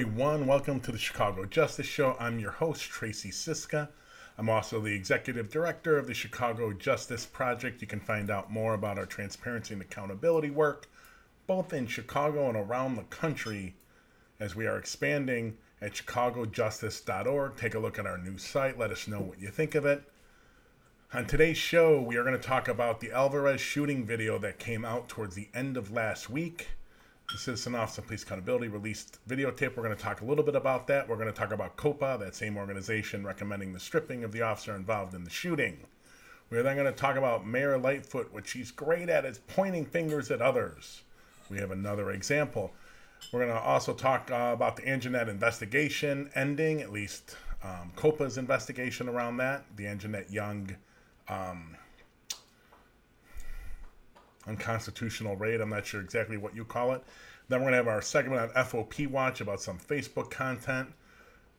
everyone. Welcome to the Chicago Justice Show. I'm your host, Tracy Siska. I'm also the executive director of the Chicago Justice Project. You can find out more about our transparency and accountability work, both in Chicago and around the country, as we are expanding at chicagojustice.org. Take a look at our new site. Let us know what you think of it. On today's show, we are going to talk about the Alvarez shooting video that came out towards the end of last week the Citizen Office of Police Accountability released videotape. We're going to talk a little bit about that. We're going to talk about COPA, that same organization recommending the stripping of the officer involved in the shooting. We're then going to talk about Mayor Lightfoot, which she's great at is pointing fingers at others. We have another example. We're going to also talk uh, about the Anjanette investigation ending, at least um, COPA's investigation around that, the Anjanette Young um, unconstitutional raid. I'm not sure exactly what you call it. Then we're going to have our segment on FOP Watch about some Facebook content.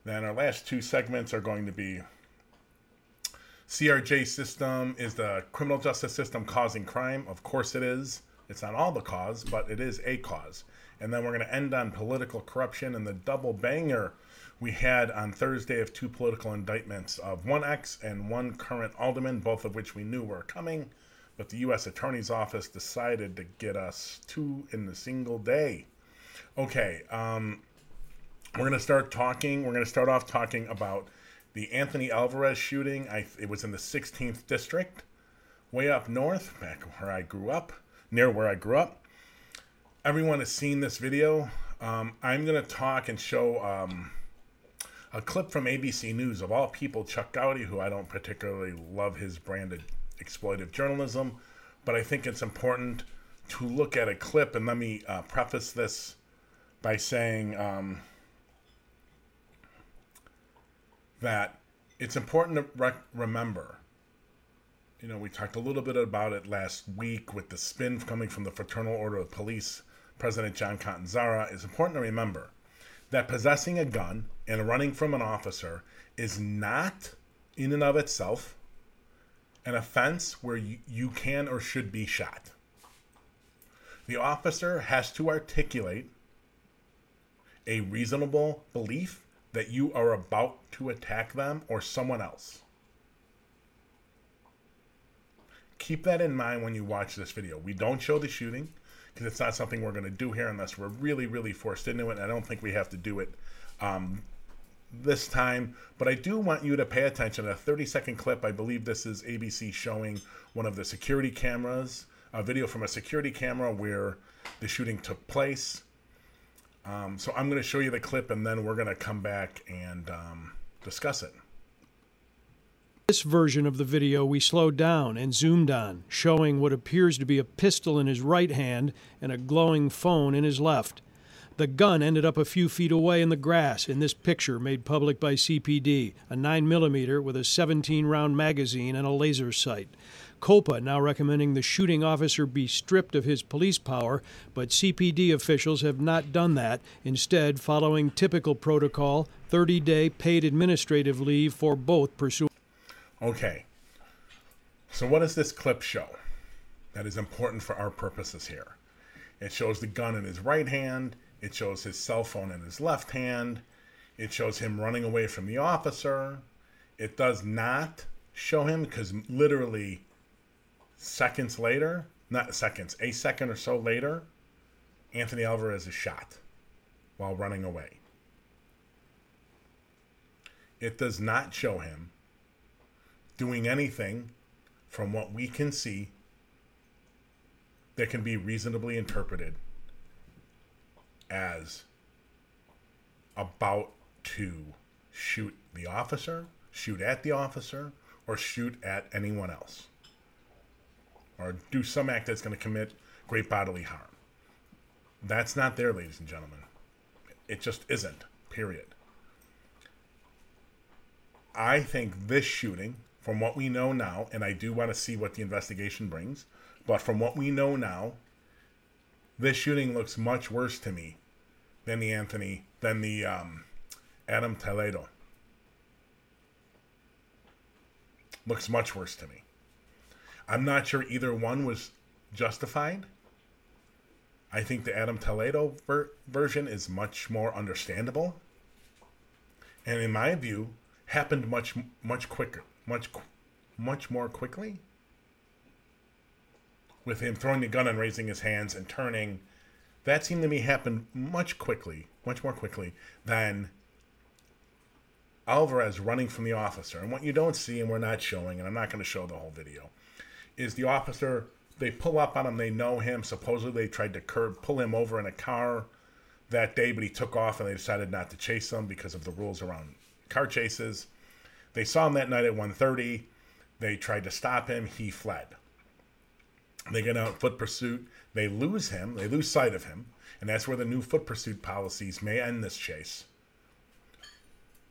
Then our last two segments are going to be CRJ system is the criminal justice system causing crime. Of course it is. It's not all the cause, but it is a cause. And then we're going to end on political corruption and the double banger we had on Thursday of two political indictments of one ex and one current alderman, both of which we knew were coming but the U.S. Attorney's Office decided to get us two in a single day. Okay, um, we're going to start talking. We're going to start off talking about the Anthony Alvarez shooting. I, it was in the 16th district, way up north, back where I grew up, near where I grew up. Everyone has seen this video. Um, I'm going to talk and show um, a clip from ABC News of all people, Chuck Goudie, who I don't particularly love his branded exploitive journalism, but I think it's important to look at a clip. And let me uh, preface this by saying um, that it's important to rec- remember. You know, we talked a little bit about it last week with the spin coming from the Fraternal Order of Police, President John Catanzara. It's important to remember that possessing a gun and running from an officer is not, in and of itself, an offense where you, you can or should be shot. The officer has to articulate a reasonable belief that you are about to attack them or someone else. Keep that in mind when you watch this video. We don't show the shooting because it's not something we're going to do here unless we're really, really forced into it. I don't think we have to do it um, this time, but I do want you to pay attention. A 30 second clip, I believe this is ABC showing one of the security cameras, a video from a security camera where the shooting took place. Um, so I'm going to show you the clip and then we're going to come back and um, discuss it. This version of the video we slowed down and zoomed on, showing what appears to be a pistol in his right hand and a glowing phone in his left. The gun ended up a few feet away in the grass in this picture made public by CPD, a 9mm with a 17 round magazine and a laser sight. COPA now recommending the shooting officer be stripped of his police power, but CPD officials have not done that, instead, following typical protocol 30 day paid administrative leave for both pursuant. Okay. So, what does this clip show that is important for our purposes here? It shows the gun in his right hand it shows his cell phone in his left hand. It shows him running away from the officer. It does not show him because literally seconds later, not seconds, a second or so later, Anthony Alvarez is shot while running away. It does not show him doing anything from what we can see that can be reasonably interpreted as about to shoot the officer, shoot at the officer, or shoot at anyone else, or do some act that's going to commit great bodily harm. That's not there, ladies and gentlemen. It just isn't, period. I think this shooting, from what we know now, and I do want to see what the investigation brings, but from what we know now, this shooting looks much worse to me than the Anthony, than the um, Adam Toledo. Looks much worse to me. I'm not sure either one was justified. I think the Adam Toledo ver- version is much more understandable, and in my view, happened much much quicker, much much more quickly. With him throwing the gun and raising his hands and turning, that seemed to me happen much quickly, much more quickly than Alvarez running from the officer. And what you don't see, and we're not showing, and I'm not going to show the whole video, is the officer. They pull up on him. They know him. Supposedly, they tried to curb, pull him over in a car that day, but he took off, and they decided not to chase him because of the rules around car chases. They saw him that night at 1:30. They tried to stop him. He fled. They get out foot pursuit. They lose him. They lose sight of him, and that's where the new foot pursuit policies may end this chase.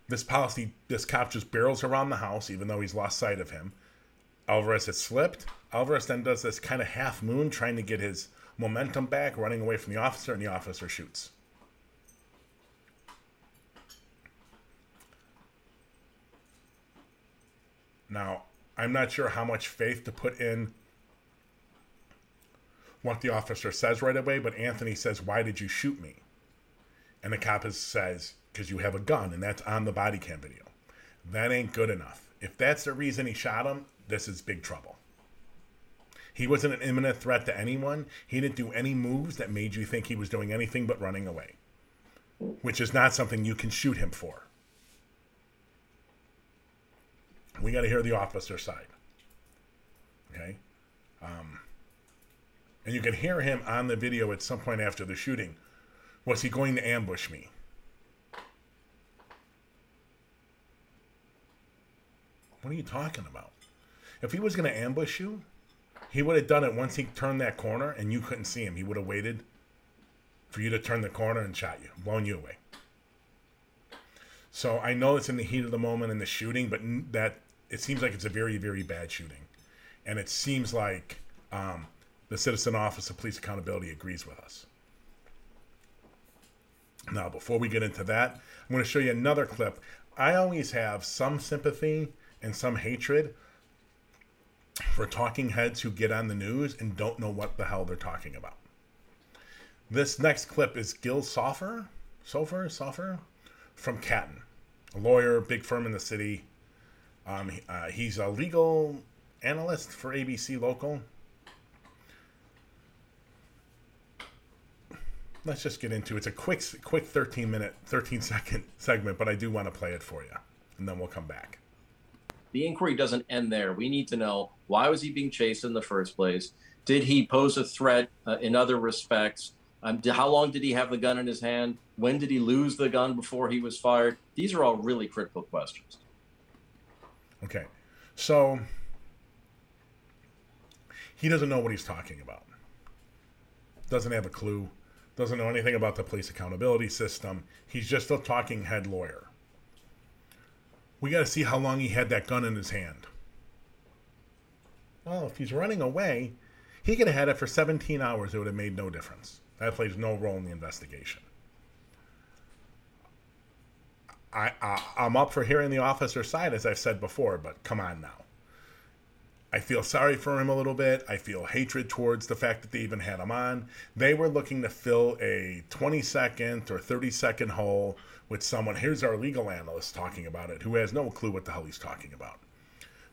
This policy, this cop just barrels around the house, even though he's lost sight of him. Alvarez has slipped. Alvarez then does this kind of half moon, trying to get his momentum back, running away from the officer, and the officer shoots. Now, I'm not sure how much faith to put in what the officer says right away, but Anthony says, Why did you shoot me? And the cop is, says, Because you have a gun, and that's on the body cam video. That ain't good enough. If that's the reason he shot him, this is big trouble. He wasn't an imminent threat to anyone. He didn't do any moves that made you think he was doing anything but running away, which is not something you can shoot him for. We got to hear the officer side. Okay? Um, and you can hear him on the video at some point after the shooting. Was he going to ambush me? What are you talking about? If he was going to ambush you, he would have done it once he turned that corner and you couldn't see him. He would have waited for you to turn the corner and shot you, blown you away. So I know it's in the heat of the moment in the shooting, but that it seems like it's a very, very bad shooting, and it seems like um, the Citizen Office of Police Accountability agrees with us. Now, before we get into that, I'm going to show you another clip. I always have some sympathy and some hatred for talking heads who get on the news and don't know what the hell they're talking about. This next clip is Gil Soffer, Soffer, Soffer, from Katten, a lawyer, big firm in the city. Um, uh, he's a legal analyst for ABC Local. Let's just get into it. It's a quick, quick 13 minute, 13 second segment, but I do want to play it for you, and then we'll come back. The inquiry doesn't end there. We need to know why was he being chased in the first place? Did he pose a threat uh, in other respects? Um, how long did he have the gun in his hand? When did he lose the gun before he was fired? These are all really critical questions. Okay. So he doesn't know what he's talking about. Doesn't have a clue. Doesn't know anything about the police accountability system. He's just a talking head lawyer. We got to see how long he had that gun in his hand. Well, if he's running away, he could have had it for 17 hours. It would have made no difference. That plays no role in the investigation. I, I I'm up for hearing the officer's side, as I've said before, but come on now. I feel sorry for him a little bit. I feel hatred towards the fact that they even had him on. They were looking to fill a 20 second or 30 second hole with someone. Here's our legal analyst talking about it who has no clue what the hell he's talking about.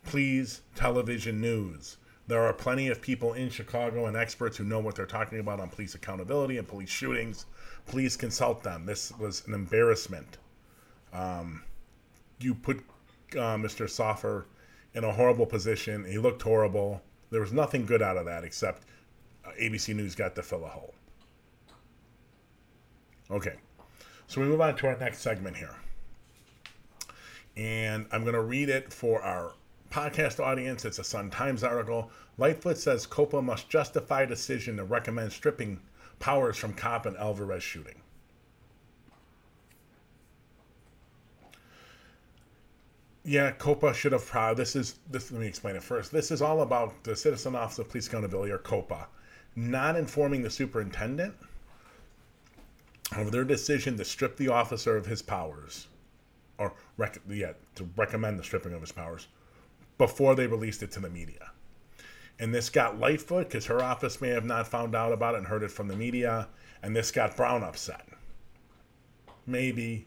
Please, television news. There are plenty of people in Chicago and experts who know what they're talking about on police accountability and police shootings. Please consult them. This was an embarrassment. Um, you put uh, Mr. Soffer in a horrible position. He looked horrible. There was nothing good out of that except uh, ABC News got to fill a hole. Okay, so we move on to our next segment here. And I'm going to read it for our podcast audience. It's a Sun Times article. Lightfoot says COPA must justify decision to recommend stripping powers from cop and Alvarez shooting. Yeah, COPA should have proud. This is this. Let me explain it first. This is all about the Citizen Office of Police Accountability, or COPA, not informing the superintendent of their decision to strip the officer of his powers, or rec- yeah, to recommend the stripping of his powers before they released it to the media. And this got Lightfoot because her office may have not found out about it and heard it from the media. And this got Brown upset. Maybe.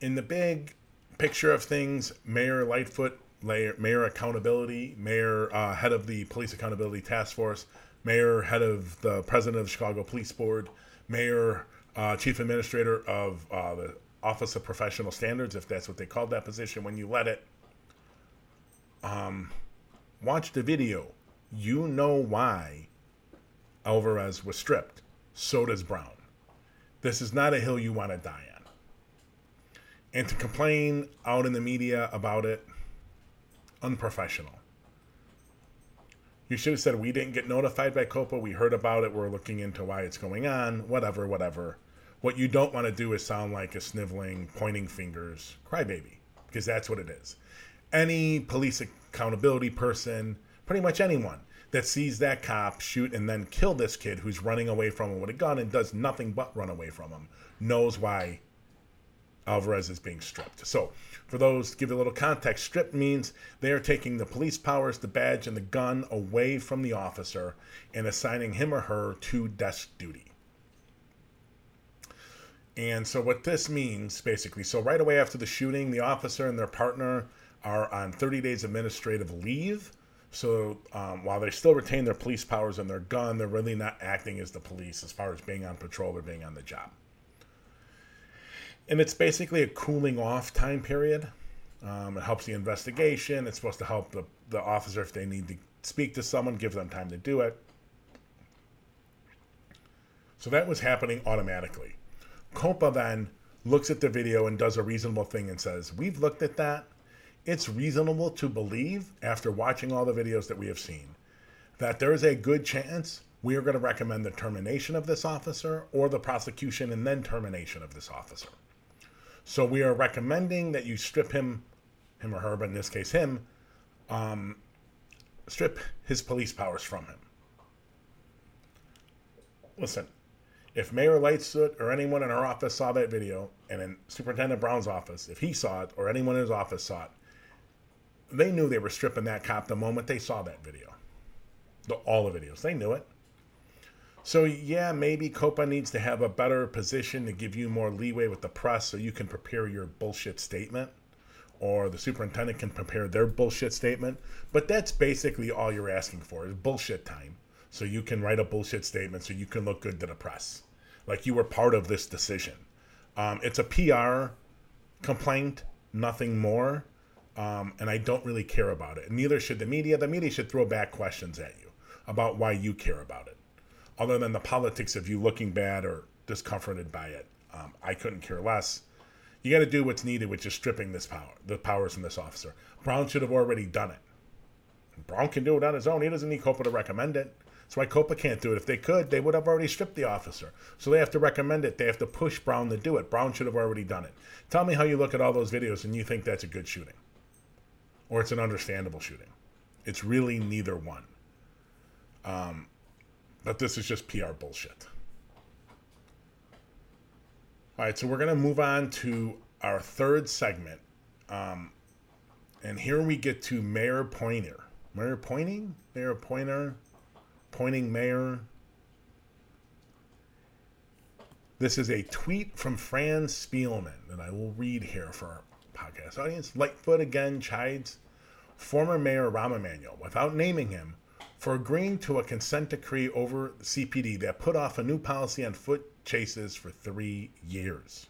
In the big picture of things, Mayor Lightfoot, Mayor Accountability, Mayor uh, head of the Police Accountability Task Force, Mayor head of the President of the Chicago Police Board, Mayor uh, Chief Administrator of uh, the Office of Professional Standards, if that's what they called that position when you let it. Um, watch the video. You know why Alvarez was stripped. So does Brown. This is not a hill you want to die on. And to complain out in the media about it, unprofessional. You should have said, We didn't get notified by COPA. We heard about it. We're looking into why it's going on. Whatever, whatever. What you don't want to do is sound like a sniveling, pointing fingers crybaby, because that's what it is. Any police accountability person, pretty much anyone that sees that cop shoot and then kill this kid who's running away from him with a gun and does nothing but run away from him knows why Alvarez is being stripped. So, for those to give you a little context, stripped means they are taking the police powers, the badge, and the gun away from the officer and assigning him or her to desk duty. And so, what this means basically, so right away after the shooting, the officer and their partner are on 30 days administrative leave. So, um, while they still retain their police powers and their gun, they're really not acting as the police as far as being on patrol or being on the job. And it's basically a cooling off time period. Um, it helps the investigation. It's supposed to help the, the officer if they need to speak to someone, give them time to do it. So that was happening automatically. COPA then looks at the video and does a reasonable thing and says, We've looked at that. It's reasonable to believe, after watching all the videos that we have seen, that there is a good chance we are going to recommend the termination of this officer or the prosecution and then termination of this officer. So we are recommending that you strip him, him or her, but in this case him, um, strip his police powers from him. Listen, if Mayor Lightfoot or anyone in our office saw that video, and in Superintendent Brown's office, if he saw it or anyone in his office saw it, they knew they were stripping that cop the moment they saw that video. The, all the videos, they knew it. So yeah, maybe COPA needs to have a better position to give you more leeway with the press, so you can prepare your bullshit statement, or the superintendent can prepare their bullshit statement. But that's basically all you're asking for is bullshit time so you can write a bullshit statement so you can look good to the press. Like you were part of this decision. Um, it's a PR complaint, nothing more. Um, and I don't really care about it. Neither should the media. The media should throw back questions at you about why you care about it. Other than the politics of you looking bad or discomforted by it, um, I couldn't care less. You got to do what's needed, which is stripping this power, the powers from this officer. Brown should have already done it. Brown can do it on his own. He doesn't need COPA to recommend it. That's why COPA can't do it. If they could, they would have already stripped the officer. So they have to recommend it. They have to push Brown to do it. Brown should have already done it. Tell me how you look at all those videos and you think that's a good shooting or it's an understandable shooting. It's really neither one. Um, but this is just PR bullshit. All right, so we're going to move on to our third segment. Um, and here we get to Mayor Pointer. Mayor Pointing? Mayor Pointer? Pointing mayor. This is a tweet from Fran Spielman that I will read here for our podcast audience. Lightfoot again chides former Mayor Rahm Emanuel, without naming him, for agreeing to a consent decree over CPD that put off a new policy on foot chases for three years.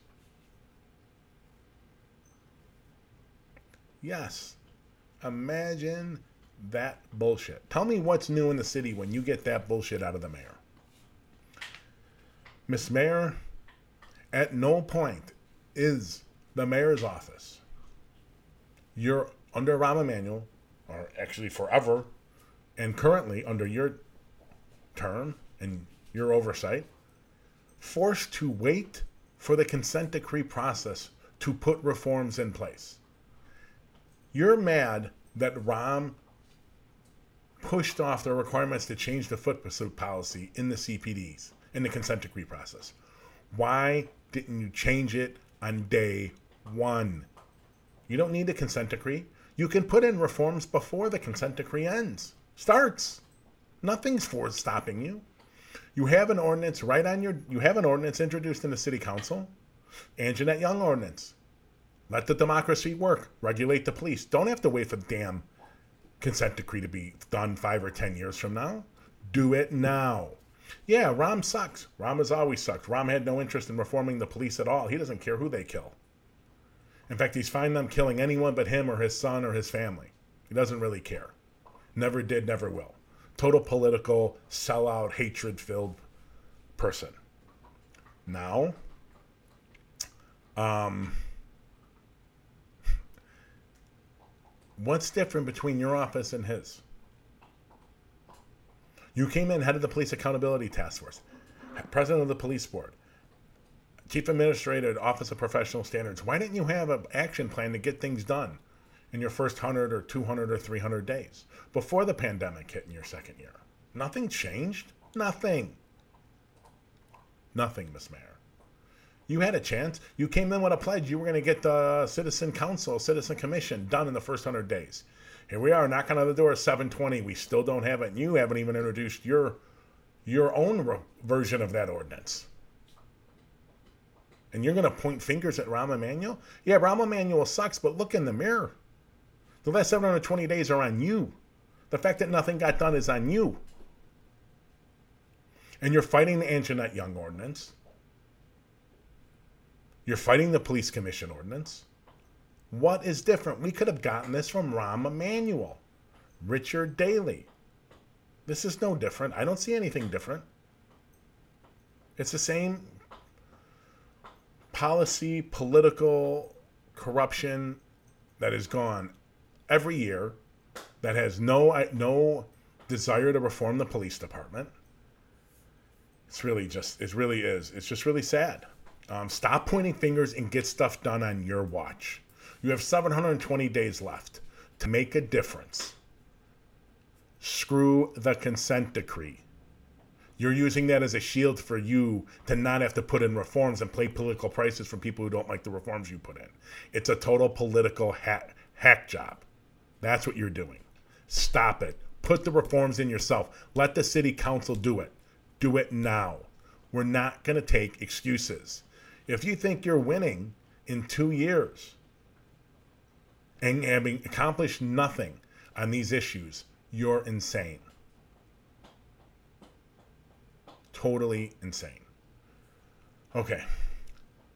Yes, imagine that bullshit. Tell me what's new in the city when you get that bullshit out of the mayor. Miss Mayor, at no point is the mayor's office. You're under Rahm Emanuel, or actually forever, and currently under your term and your oversight, forced to wait for the consent decree process to put reforms in place. You're mad that Rahm pushed off the requirements to change the foot pursuit policy in the CPDs, in the consent decree process. Why didn't you change it on day one? You don't need a consent decree. You can put in reforms before the consent decree ends, starts. Nothing's for stopping you. You have an ordinance right on your. You have an ordinance introduced in the city council, and Anjanette Young ordinance. Let the democracy work. Regulate the police. Don't have to wait for the damn consent decree to be done five or ten years from now. Do it now. Yeah, Rahm sucks. Rahm has always sucked. Rahm had no interest in reforming the police at all. He doesn't care who they kill. In fact, he's fine them killing anyone but him or his son or his family. He doesn't really care. Never did, never will. Total political, sellout, hatred filled person. Now, um, what's different between your office and his? You came in head of the Police Accountability Task Force, president of the police board, chief administrator, Office of Professional Standards. Why didn't you have an action plan to get things done in your first 100 or 200 or 300 days before the pandemic hit in your second year? Nothing changed. Nothing. Nothing, Miss Mayor. You had a chance. You came in with a pledge. You were going to get the Citizen Council, Citizen Commission done in the first 100 days. Here we are knocking on the door at 720. We still don't have it. And you haven't even introduced your your own re- version of that ordinance. And you're going to point fingers at Rahm Emanuel? Yeah, Rahm Emanuel sucks, but look in the mirror. The last 720 days are on you. The fact that nothing got done is on you. And you're fighting the Anjanette Young ordinance. You're fighting the police commission ordinance. What is different? We could have gotten this from Rahm Emanuel, Richard Daley. This is no different. I don't see anything different. It's the same policy, political corruption that is gone every year, that has no no desire to reform the police department. It's really just it really is. It's just really sad. Um, stop pointing fingers and get stuff done on your watch. You have 720 days left to make a difference. Screw the consent decree. You're using that as a shield for you to not have to put in reforms and play political prices from people who don't like the reforms you put in. It's a total political hack, hack job. That's what you're doing. Stop it. Put the reforms in yourself. Let the city council do it. Do it now. We're not going to take excuses. If you think you're winning in two years, and having accomplished nothing on these issues, you're insane. Totally insane. Okay.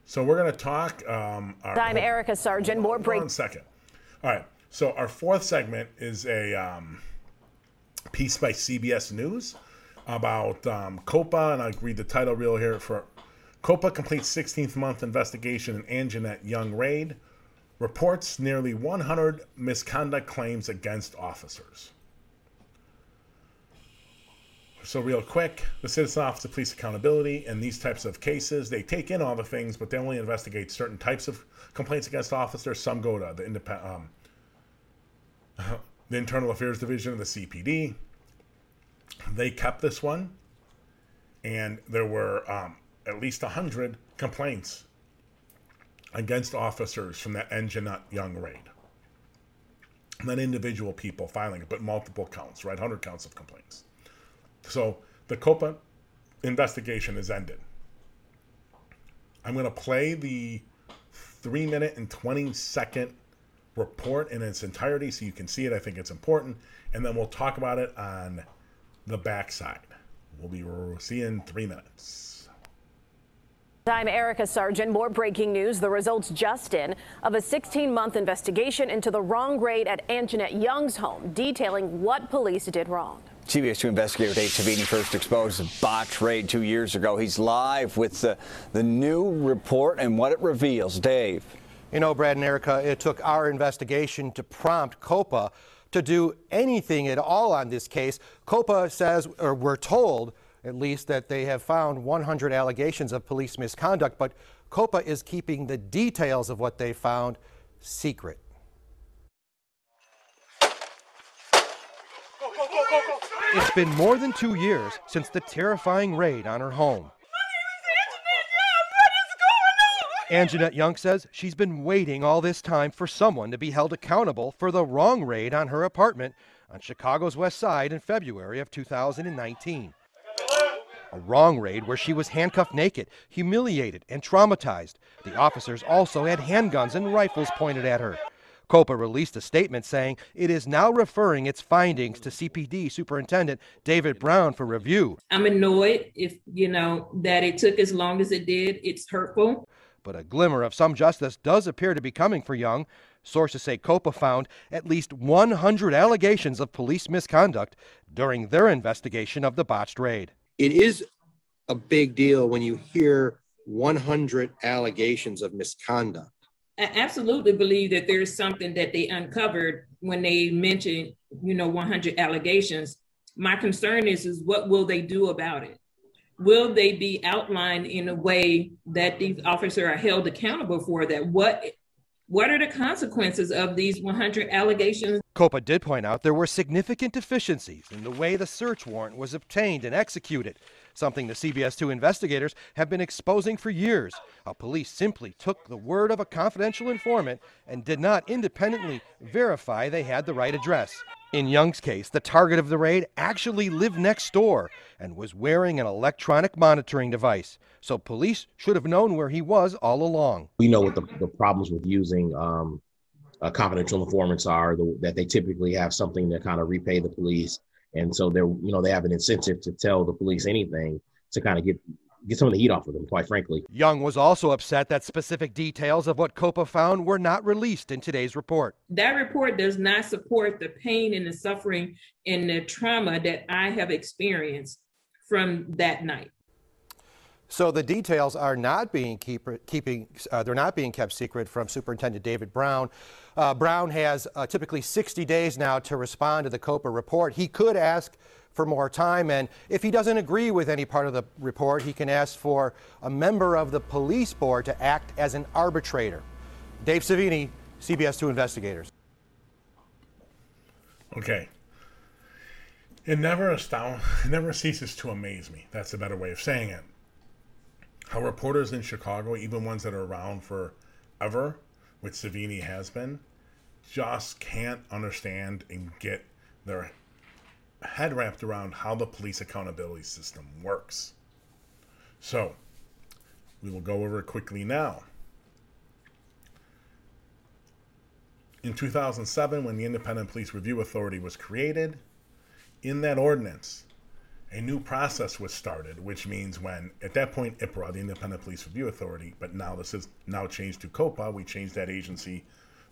So we're going to talk. Um, our, I'm Irika Sargent. More break. One second. All right. So our fourth segment is a um, piece by CBS News about um, COPA, and I'll read the title real here for COPA completes 16th month investigation in Anjanette Young raid reports nearly 100 misconduct claims against officers. So, real quick, the Citizen Office of Police Accountability in these types of cases, they take in all the things, but they only investigate certain types of complaints against officers. Some go to the independent, um, the Internal Affairs Division of the CPD. They kept this one, and there were um, at least 100 complaints against officers from that Anjanette Young raid. Not individual people filing it, but multiple counts, right? 100 counts of complaints. So the COPA investigation is ended. I'm going to play the three minute and 20 second report in its entirety so you can see it. I think it's important. And then we'll talk about it on the backside. We'll be seeing three minutes. I'm Irika Sargent. More breaking news. The results just in of a 16 month investigation into the wrong raid at Anjanette Young's home, detailing what police did wrong. CBS 2 investigator Dave Savini first exposed a botch raid two years ago. He's live with the, the new report and what it reveals. Dave. You know, Brad and Irika, it took our investigation to prompt COPA to do anything at all on this case. COPA says, or we're told, at least that they have found 100 allegations of police misconduct, but COPA is keeping the details of what they found secret. It's been more than two years since the terrifying raid on her home. Anjanette Young says she's been waiting all this time for someone to be held accountable for the wrong raid on her apartment on Chicago's West Side in February of 2019. A wrong raid where she was handcuffed naked, humiliated, and traumatized. The officers also had handguns and rifles pointed at her. COPA released a statement saying it is now referring its findings to CPD Superintendent David Brown for review. I'm annoyed if, you know, that it took as long as it did. It's hurtful. But a glimmer of some justice does appear to be coming for Young. Sources say COPA found at least 100 allegations of police misconduct during their investigation of the botched raid. It is a big deal when you hear 100 allegations of misconduct. I absolutely believe that there's something that they uncovered when they mentioned, you know, 100 allegations. My concern is, is what will they do about it? Will they be outlined in a way that these officers are held accountable for that? What what are the consequences of these 100 allegations? COPA did point out there were significant deficiencies in the way the search warrant was obtained and executed, something the CBS 2 investigators have been exposing for years. How police simply took the word of a confidential informant and did not independently verify they had the right address. In Young's case, the target of the raid actually lived next door and was wearing an electronic monitoring device, so police should have known where he was all along. We know what the, the problems with using um, uh, confidential informants are, the, that they typically have something to kind of repay the police. And so they're, you know, they have an incentive to tell the police anything to kind of get get some of the heat off of them, quite frankly. Young was also upset that specific details of what COPA found were not released in today's report. That report does not support the pain and the suffering and the trauma that I have experienced from that night. So the details are not being keep, keeping uh, they're not being kept secret from Superintendent David Brown. Uh, Brown has uh, typically 60 days now to respond to the COPA report. He could ask for more time. And if he doesn't agree with any part of the report, he can ask for a member of the police board to act as an arbitrator. Dave Savini, CBS 2 Investigators. Okay. It never astound, it never ceases to amaze me. That's a better way of saying it. How reporters in Chicago, even ones that are around forever, which Savini has been, just can't understand and get their head wrapped around how the police accountability system works. So, we will go over quickly now. In 2007, when the Independent Police Review Authority was created, in that ordinance, a new process was started, which means when, at that point, IPRA, the Independent Police Review Authority, but now this is now changed to COPA, we changed that agency,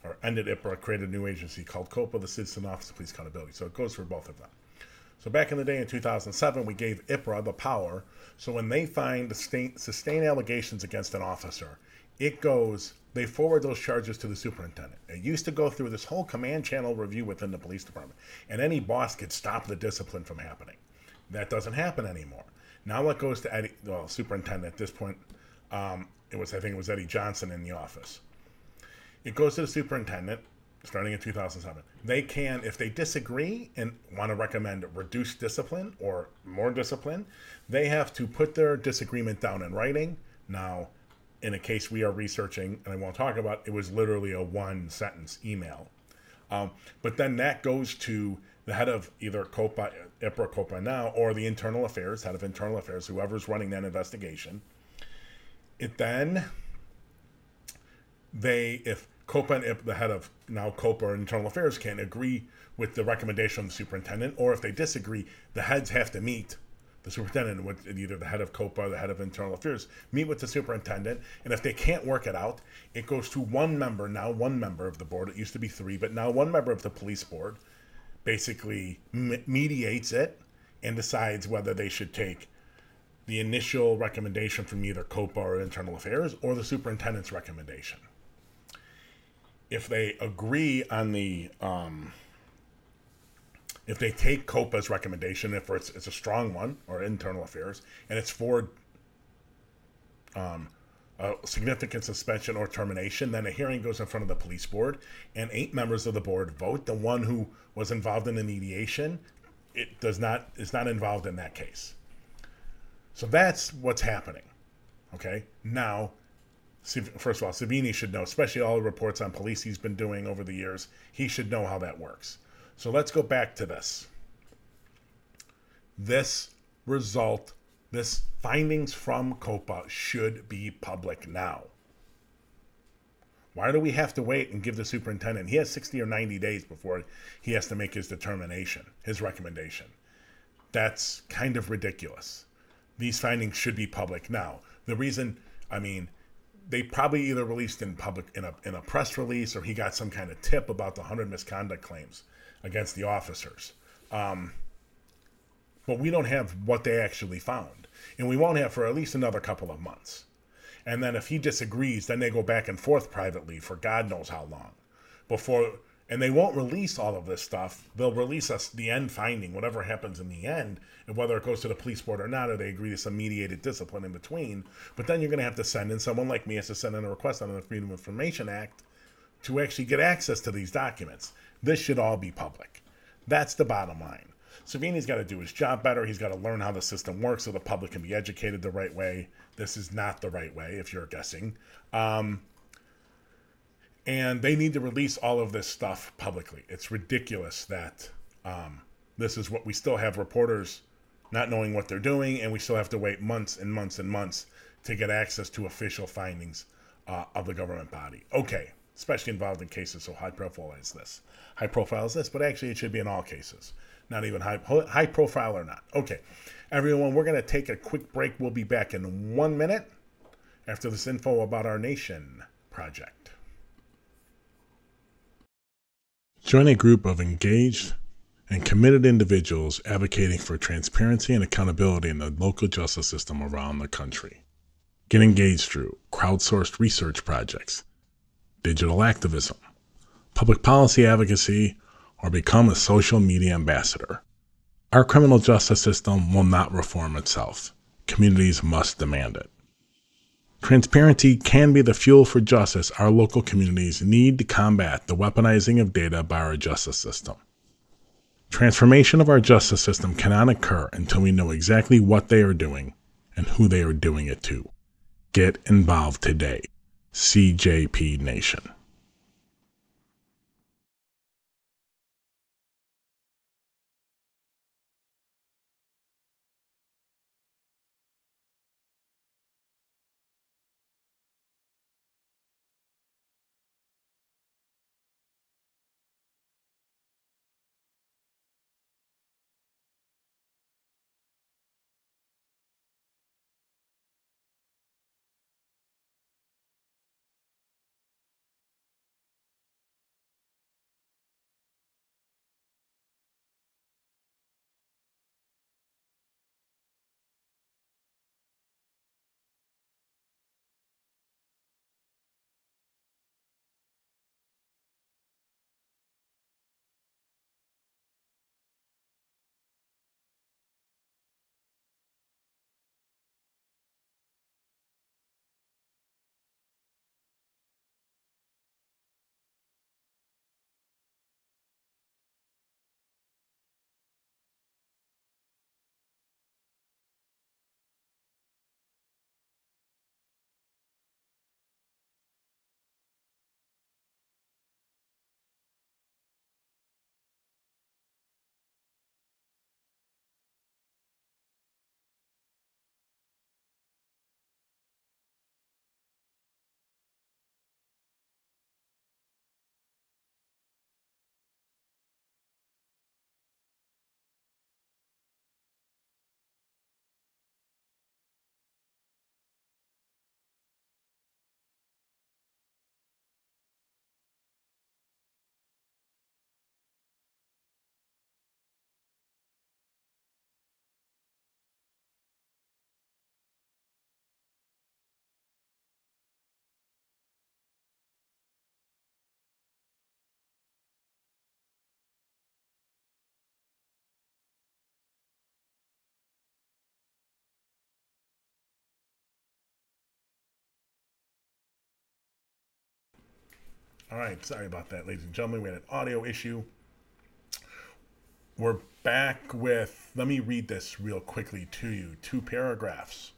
or ended IPRA, created a new agency called COPA, the Citizen Office of Police Accountability. So it goes for both of them. So back in the day in 2007, we gave IPRA the power. So when they find sustained allegations against an officer, it goes, they forward those charges to the superintendent. It used to go through this whole command channel review within the police department, and any boss could stop the discipline from happening. That doesn't happen anymore. Now it goes to Eddie, well, superintendent at this point. Um, it was, I think it was Eddie Johnson in the office. It goes to the superintendent starting in 2007. They can, if they disagree and want to recommend reduced discipline or more discipline, they have to put their disagreement down in writing. Now, in a case we are researching, and I won't talk about, it was literally a one sentence email. Um, but then that goes to the head of either COPA, IPRA COPA now, or the internal affairs, head of internal affairs, whoever's running that investigation. It then, they, if COPA and the head of now COPA or Internal Affairs can agree with the recommendation of the superintendent, or if they disagree, the heads have to meet the superintendent with either the head of COPA or the head of Internal Affairs, meet with the superintendent, and if they can't work it out, it goes to one member, now one member of the board. It used to be three, but now one member of the police board basically mediates it and decides whether they should take the initial recommendation from either COPA or Internal Affairs or the superintendent's recommendation if they agree on the um, if they take COPA's recommendation, if it's, it's a strong one or internal affairs, and it's for um, a significant suspension or termination, then a hearing goes in front of the police board, and eight members of the board vote. The one who was involved in the mediation, it does not is not involved in that case. So that's what's happening. Okay, now first of all, Savini should know, especially all the reports on police he's been doing over the years. He should know how that works. So let's go back to this. This result, this findings from COPA should be public now. Why do we have to wait and give the superintendent? He has 60 or 90 days before he has to make his determination, his recommendation. That's kind of ridiculous. These findings should be public now. The reason, I mean, they probably either released in public in a in a press release or he got some kind of tip about the 100 misconduct claims against the officers. Um, but we don't have what they actually found, and we won't have for at least another couple of months. And then if he disagrees, then they go back and forth privately for God knows how long before and they won't release all of this stuff. They'll release us the end finding, whatever happens in the end, and whether it goes to the police board or not, or they agree to some mediated discipline in between. But then you're going to have to send in someone like me has to send in a request under the Freedom of Information Act to actually get access to these documents. This should all be public. That's the bottom line. Savini's got to do his job better. He's got to learn how the system works so the public can be educated the right way. This is not the right way, if you're guessing. Um, and they need to release all of this stuff publicly. It's ridiculous that um, this is what we still have reporters not knowing what they're doing, and we still have to wait months and months and months to get access to official findings uh, of the government body. Okay, especially involved in cases so high profile as this. High profile as this, but actually it should be in all cases, not even high high profile or not. Okay, everyone, we're going to take a quick break. We'll be back in one minute after this info about our nation project. Join a group of engaged and committed individuals advocating for transparency and accountability in the local justice system around the country. Get engaged through crowdsourced research projects, digital activism, public policy advocacy, or become a social media ambassador. Our criminal justice system will not reform itself. Communities must demand it. Transparency can be the fuel for justice our local communities need to combat the weaponizing of data by our justice system. Transformation of our justice system cannot occur until we know exactly what they are doing and who they are doing it to. Get involved today. CJP Nation. All right, sorry about that, ladies and gentlemen. We had an audio issue. We're back with, let me read this real quickly to you. Two paragraphs.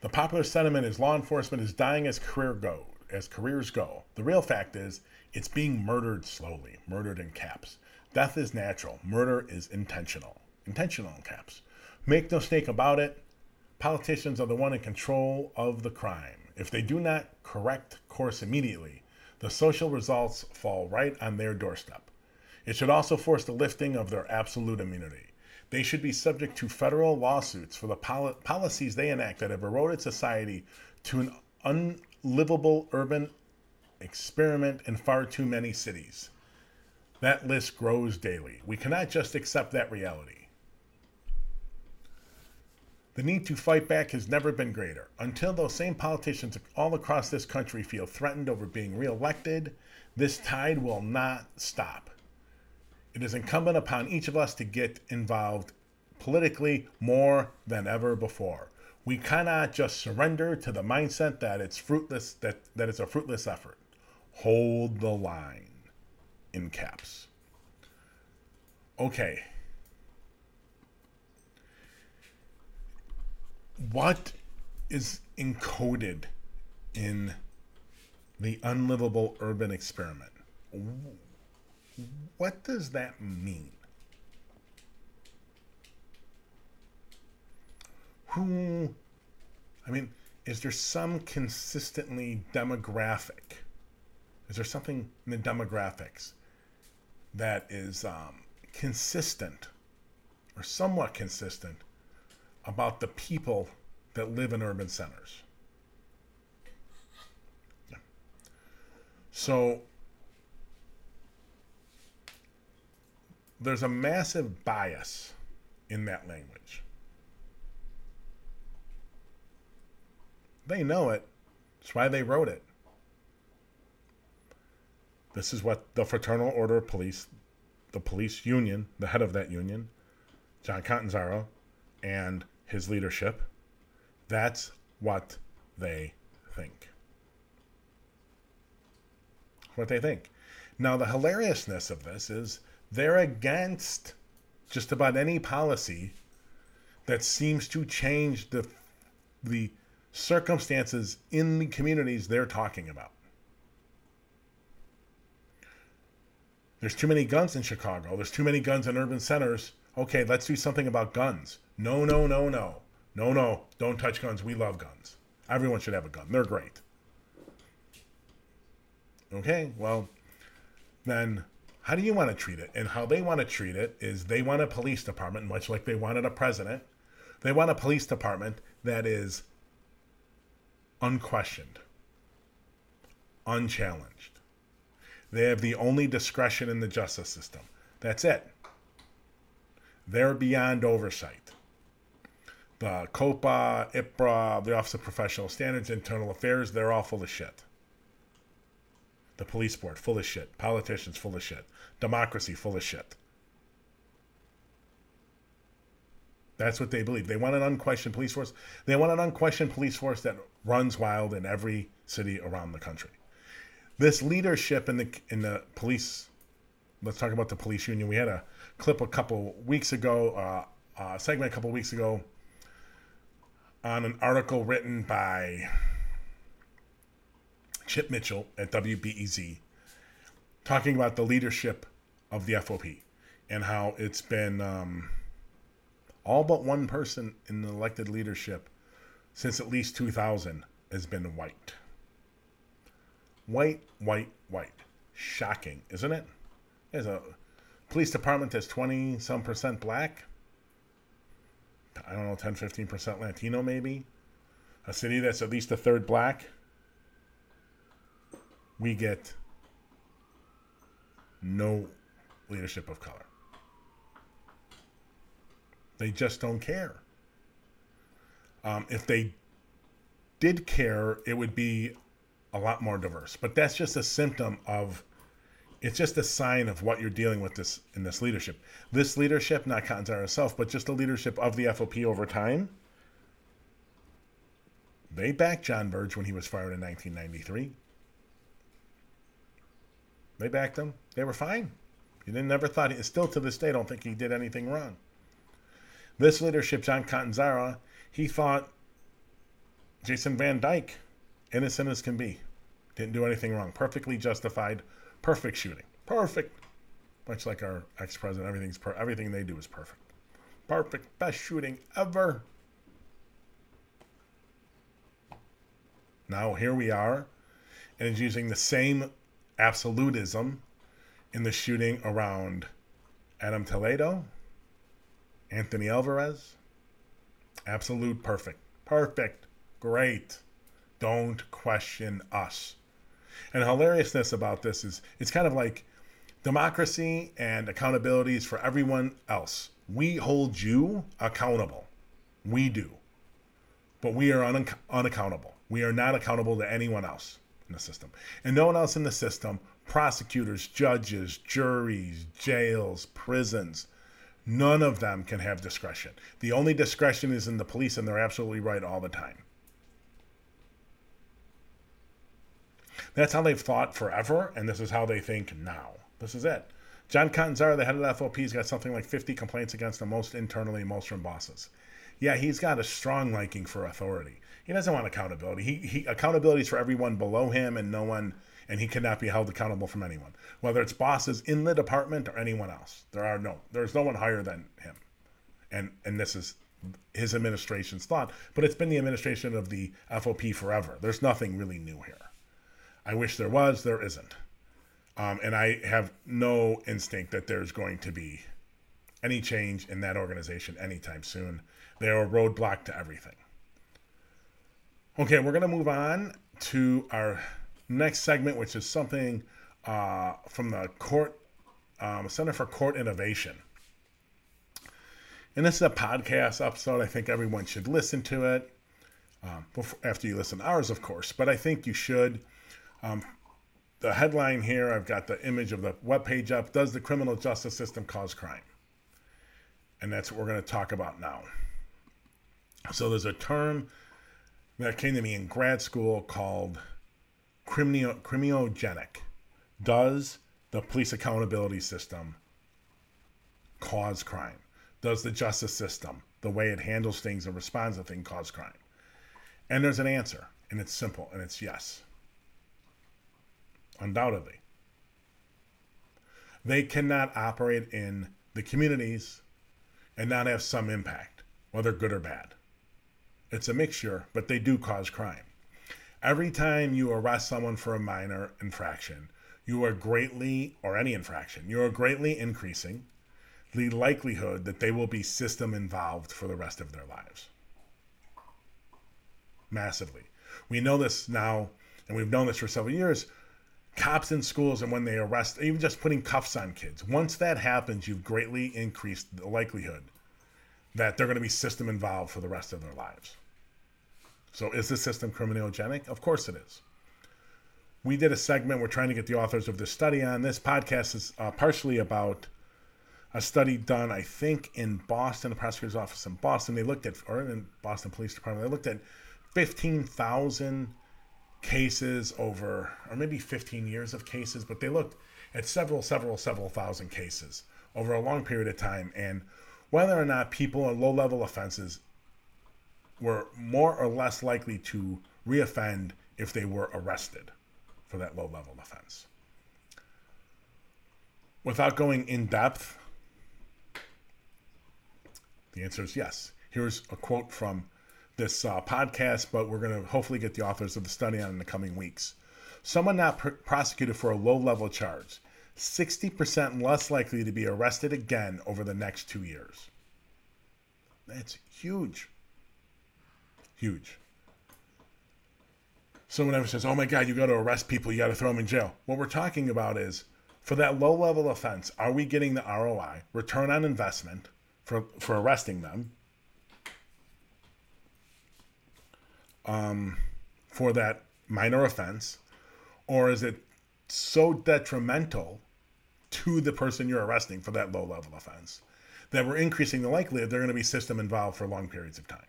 The popular sentiment is law enforcement is dying as career go as careers go. The real fact is it's being murdered slowly, murdered in caps. Death is natural, murder is intentional. Intentional in caps. Make no mistake about it, politicians are the one in control of the crime. If they do not correct course immediately, the social results fall right on their doorstep. It should also force the lifting of their absolute immunity. They should be subject to federal lawsuits for the pol- policies they enact that have eroded society to an unlivable urban experiment in far too many cities. That list grows daily. We cannot just accept that reality. The need to fight back has never been greater. Until those same politicians all across this country feel threatened over being reelected, this tide will not stop. It is incumbent upon each of us to get involved politically more than ever before. We cannot just surrender to the mindset that it's fruitless that, that it's a fruitless effort. Hold the line in caps. Okay. What is encoded in the unlivable urban experiment? What does that mean? Who, I mean, is there some consistently demographic? Is there something in the demographics that is um, consistent or somewhat consistent about the people that live in urban centers? Yeah. So there's a massive bias in that language. They know it. That's why they wrote it. This is what the Fraternal Order of Police, the police union, the head of that union, John Catanzara, and his leadership, that's what they think. What they think. Now, the hilariousness of this is they're against just about any policy that seems to change the the circumstances in the communities they're talking about. There's too many guns in Chicago. There's too many guns in urban centers. Okay, let's do something about guns. No, no, no, no. No, no. Don't touch guns. We love guns. Everyone should have a gun. They're great. Okay, well, then how do you want to treat it? And how they want to treat it is they want a police department, much like they wanted a president. They want a police department that is unquestioned, unchallenged. They have the only discretion in the justice system. That's it. They're beyond oversight. The COPA, IPRA, the Office of Professional Standards, Internal Affairs, they're all full of shit. The police board, full of shit. Politicians, full of shit. Democracy, full of shit. That's what they believe. They want an unquestioned police force. They want an unquestioned police force that runs wild in every city around the country. This leadership in the in the police. Let's talk about the police union. We had a clip a couple weeks ago, uh, a segment a couple weeks ago, on an article written by Chip Mitchell at WBEZ, talking about the leadership of the FOP and how it's been. Um, all but one person in the elected leadership since at least 2000 has been white. White, white, white. Shocking, isn't it? There's a police department that's 20 some percent black. I don't know, 10, 15% Latino maybe. A city that's at least a third black. We get no leadership of color. They just don't care. Um, if they did care, it would be a lot more diverse. But that's just a symptom of. It's just a sign of what you're dealing with this in this leadership. This leadership, not Catanzara herself, but just the leadership of the FOP over time. They backed John Burge when he was fired in 1993. They backed him. They were fine. You didn't never thought. he Still to this day, don't think he did anything wrong. This leadership, John Catanzara, he thought Jason Van Dyke, innocent as can be, didn't do anything wrong. Perfectly justified, perfect shooting. Perfect. Much like our ex president, everything's per- everything they do is perfect. Perfect. Best shooting ever. Now here we are, and it's using the same absolutism in the shooting around Adam Toledo, Anthony Alvarez. Absolute perfect. Perfect. Great. Don't question us. And hilariousness about this is it's kind of like democracy and accountability is for everyone else. We hold you accountable. We do. But we are un- unaccountable. We are not accountable to anyone else in the system. And no one else in the system prosecutors, judges, juries, jails, prisons none of them can have discretion. The only discretion is in the police, and they're absolutely right all the time. That's how they've thought forever, and this is how they think now. This is it. John Catanzara, the head of the FOP, has got something like 50 complaints against him, most internally, most from bosses. Yeah, he's got a strong liking for authority. He doesn't want accountability. He, he accountability is for everyone below him and no one, and he cannot be held accountable from anyone, whether it's bosses in the department or anyone else. There are no, there's no one higher than him, and and this is his administration's thought. But it's been the administration of the FOP forever. There's nothing really new here. I wish there was. There isn't, um, and I have no instinct that there's going to be any change in that organization anytime soon. They are a roadblock to everything. Okay, we're going to move on to our next segment, which is something uh, from the court um, Center for Court Innovation. And this is a podcast episode. I think everyone should listen to it um, before, after you listen to ours, of course. But I think you should. Um, the headline here, I've got the image of the webpage up. Does the criminal justice system cause crime? And that's what we're going to talk about now. So there's a term that came to me in grad school called crimino, criminogenic. Does the police accountability system cause crime? Does the justice system, the way it handles things and responds to things, cause crime? And there's an answer, and it's simple, and it's yes. Undoubtedly. They cannot operate in the communities and not have some impact, whether good or bad. It's a mixture, but they do cause crime. Every time you arrest someone for a minor infraction, you are greatly, or any infraction, you are greatly increasing the likelihood that they will be system involved for the rest of their lives. Massively. We know this now, and we've known this for several years. Cops in schools, and when they arrest, even just putting cuffs on kids, once that happens, you've greatly increased the likelihood that they're going to be system involved for the rest of their lives. So, is the system criminogenic? Of course it is. We did a segment. We're trying to get the authors of this study on. This podcast is uh, partially about a study done, I think, in Boston, the prosecutor's office in Boston. They looked at, or in Boston Police Department, they looked at 15,000 cases over, or maybe 15 years of cases, but they looked at several, several, several thousand cases over a long period of time. And whether or not people in low level offenses were more or less likely to reoffend if they were arrested for that low level offense. Without going in depth, the answer is yes. Here's a quote from this uh, podcast, but we're going to hopefully get the authors of the study on in the coming weeks. Someone not pr- prosecuted for a low level charge, 60% less likely to be arrested again over the next two years. That's huge. Huge. Someone ever says, oh my God, you got to arrest people, you got to throw them in jail. What we're talking about is for that low level offense, are we getting the ROI, return on investment, for, for arresting them? Um, for that minor offense, or is it so detrimental to the person you're arresting for that low level offense that we're increasing the likelihood they're going to be system involved for long periods of time?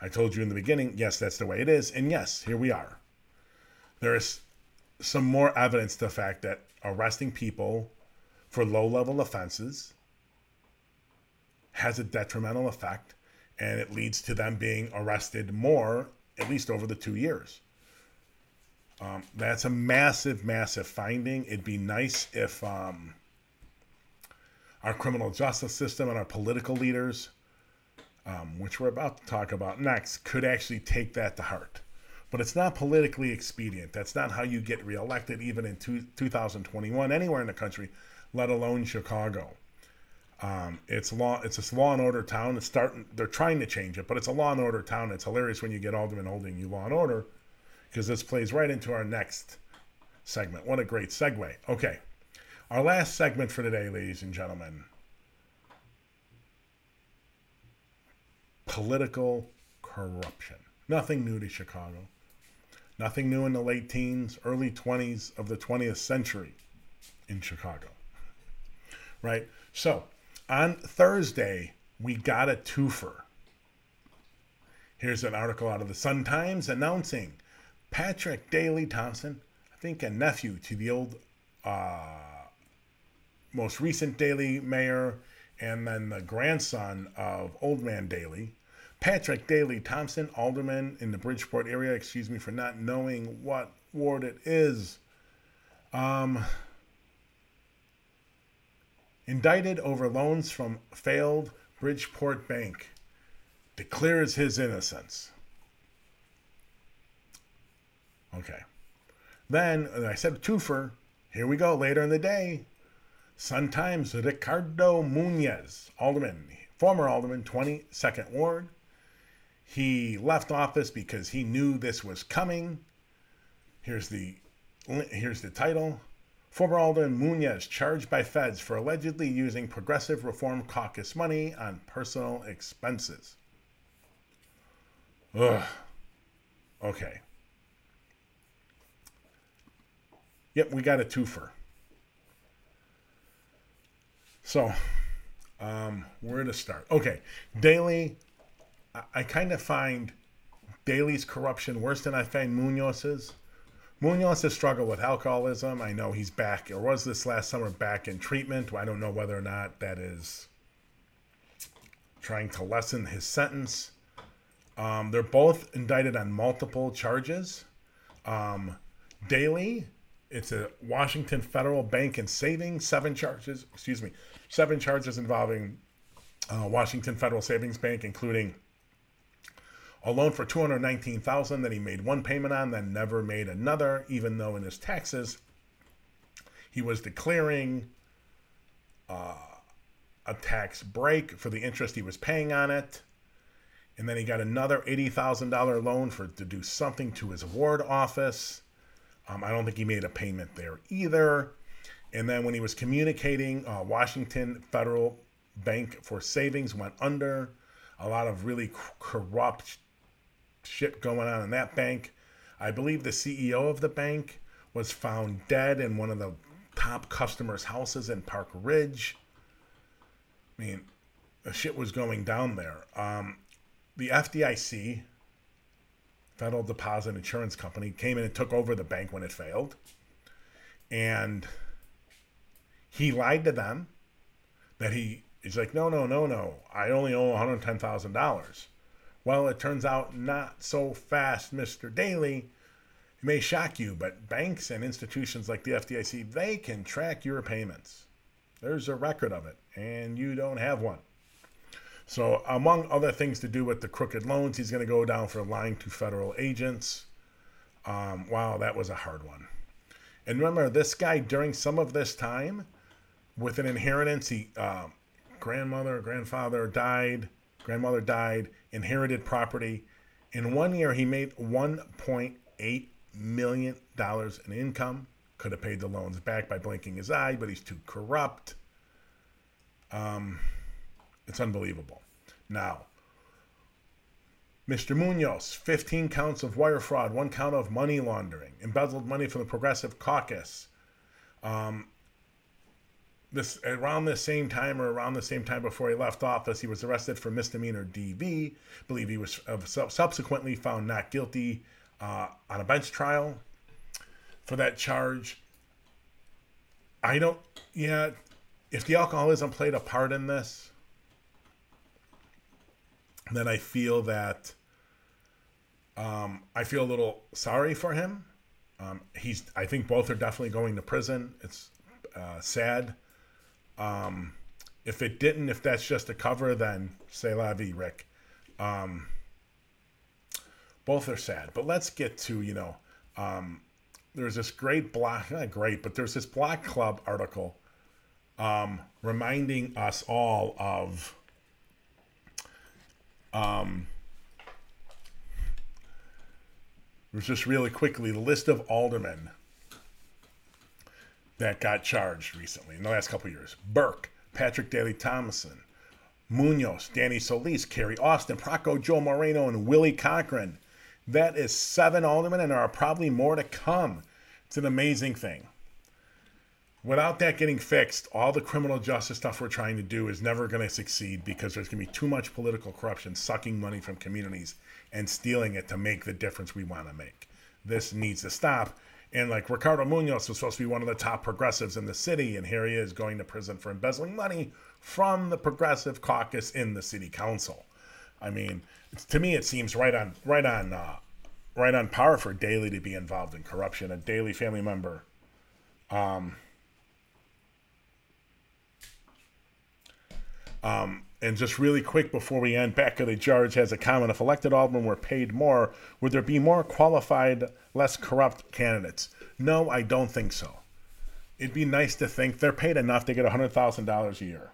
I told you in the beginning, yes, that's the way it is. And yes, here we are. There is some more evidence to the fact that arresting people for low level offenses has a detrimental effect and it leads to them being arrested more at least over the two years. Um, that's a massive, massive finding. It'd be nice if um, our criminal justice system and our political leaders, um, which we're about to talk about next, could actually take that to heart. But it's not politically expedient. That's not how you get reelected, even in two, 2021, anywhere in the country, let alone Chicago. Um, it's law. It's a law and order town. It's starting. They're trying to change it, but it's a law and order town. It's hilarious when you get Alderman holding you law and order, because this plays right into our next segment. What a great segue. Okay, our last segment for today, ladies and gentlemen. Political corruption. Nothing new to Chicago. Nothing new in the late teens, early 20s of the 20th century in Chicago. Right? So, on Thursday, we got a twofer. Here's an article out of the Sun Times announcing Patrick Daley Thompson, I think a nephew to the old, uh, most recent Daley mayor, and then the grandson of Old Man Daley. Patrick Daley Thompson, alderman in the Bridgeport area, excuse me for not knowing what ward it is. Um, indicted over loans from failed Bridgeport Bank, declares his innocence. Okay. Then I said twofer. Here we go. Later in the day, Sun Times Ricardo Munoz, alderman, former alderman, 22nd ward. He left office because he knew this was coming. Here's the here's the title. Former Alderman Munoz charged by feds for allegedly using Progressive Reform Caucus money on personal expenses. Ugh. Okay. Yep, we got a twofer. So, um, where to start? Okay, Daley. I, I kind of find Daley's corruption worse than I find Munoz's. Munoz has struggled with alcoholism. I know he's back, or was this last summer back in treatment. I don't know whether or not that is trying to lessen his sentence. Um, they're both indicted on multiple charges. Um, it's a Washington Federal Bank and Savings, seven charges, excuse me, seven charges involving uh, Washington Federal Savings Bank, including a loan for 219,000 that he made one payment on then never made another even though in his taxes he was declaring uh, a tax break for the interest he was paying on it. And then he got another $80,000 loan for to do something to his ward office. Um, I don't think he made a payment there either. And then when he was communicating uh, Washington Federal Bank for Savings went under a lot of really corrupt shit going on in that bank. I believe the CEO of the bank was found dead in one of the top customers' houses in Park Ridge. I mean, the shit was going down there. Um, the FDIC, Federal Deposit Insurance Company, came in and took over the bank when it failed. And he lied to them that he, he's like, no, no, no, no, I only owe $110,000. Well, it turns out not so fast, Mr. Daley. It may shock you, but banks and institutions like the FDIC, they can track your payments. There's a record of it, and you don't have one. So, among other things to do with the crooked loans, he's going to go down for lying to federal agents. Um, wow, that was a hard one. And remember, this guy, during some of this time, with an inheritance, he uh, grandmother, grandfather died grandmother died, inherited property. In one year, he made $1.8 million in income. Could have paid the loans back by blinking his eye, but he's too corrupt. Um, it's unbelievable. Now, Mr. Munoz, 15 counts of wire fraud, one count of money laundering, embezzled money from the Progressive Caucus. Um, this around the same time or around the same time before he left office, he was arrested for misdemeanor DV. Believe he was subsequently found not guilty uh, on a bench trial for that charge. I don't, yeah, if the alcoholism played a part in this, then I feel that Um, I feel a little sorry for him. Um, he's. I think both are definitely going to prison. It's uh, sad. Um, if it didn't, if that's just a cover, then say la vie, Rick. Um, both are sad. But let's get to you know. Um, there's this great block, not great, but there's this Block Club article um, reminding us all of um, it was just really quickly the list of aldermen that got charged recently in the last couple years Burke, Patrick Daley Thompson, Munoz, Danny Solis, Carrie Austin, Proco Joe Moreno, and Willie Cochran. That is seven aldermen, and there are probably more to come. It's an amazing thing. Without that getting fixed, all the criminal justice stuff we're trying to do is never going to succeed because there's going to be too much political corruption sucking money from communities and stealing it to make the difference we want to make. This needs to stop. And like Ricardo Munoz was supposed to be one of the top progressives in the city, and here he is going to prison for embezzling money from the progressive caucus in the city council. I mean, to me, it seems right on, right on, uh, right on par for Daley to be involved in corruption. A Daley family member. Um, Um, and just really quick before we end, Becca the Judge has a comment. If elected aldermen were paid more, would there be more qualified, less corrupt candidates? No, I don't think so. It'd be nice to think they're paid enough to get $100,000 a year.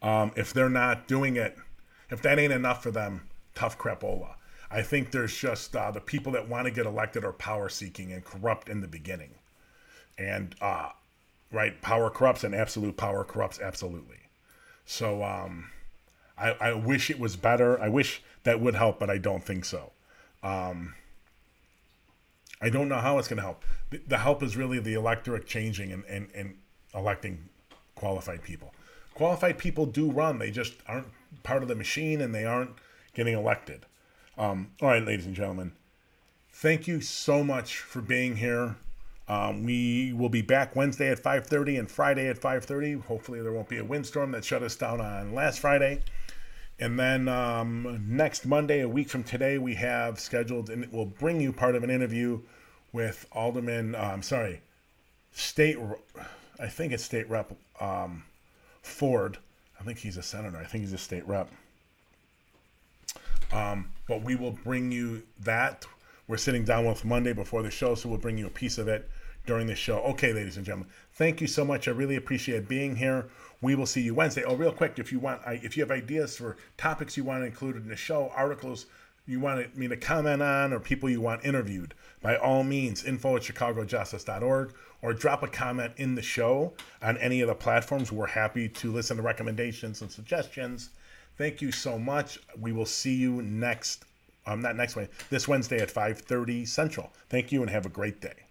Um, if they're not doing it, if that ain't enough for them, tough crapola. I think there's just uh, the people that want to get elected are power seeking and corrupt in the beginning. And, uh, right, power corrupts and absolute power corrupts absolutely. So um, I, I wish it was better. I wish that would help, but I don't think so. Um, I don't know how it's going to help. The, the, help is really the electorate changing and, and, and electing qualified people. Qualified people do run, they just aren't part of the machine and they aren't getting elected. Um, all right, ladies and gentlemen, thank you so much for being here. Um, we will be back Wednesday at 5:30 and Friday at 5:30. Hopefully, there won't be a windstorm that shut us down on last Friday. And then um, next Monday, a week from today, we have scheduled, and it will bring you part of an interview with Alderman. Uh, I'm sorry, State. I think it's State Rep um, Ford. I think he's a senator. I think he's a state rep. Um, but we will bring you that we're sitting down with Monday before the show, so we'll bring you a piece of it during the show. Okay, ladies and gentlemen, thank you so much. I really appreciate being here. We will see you Wednesday. Oh, real quick, if you want, if you have ideas for topics you want to include in the show, articles you want me to comment on, or people you want interviewed, by all means, info at chicagojustice.org, or drop a comment in the show on any of the platforms. We're happy to listen to recommendations and suggestions. Thank you so much. We will see you next um, not next Wednesday, this Wednesday at 5:30 Central. Thank you and have a great day.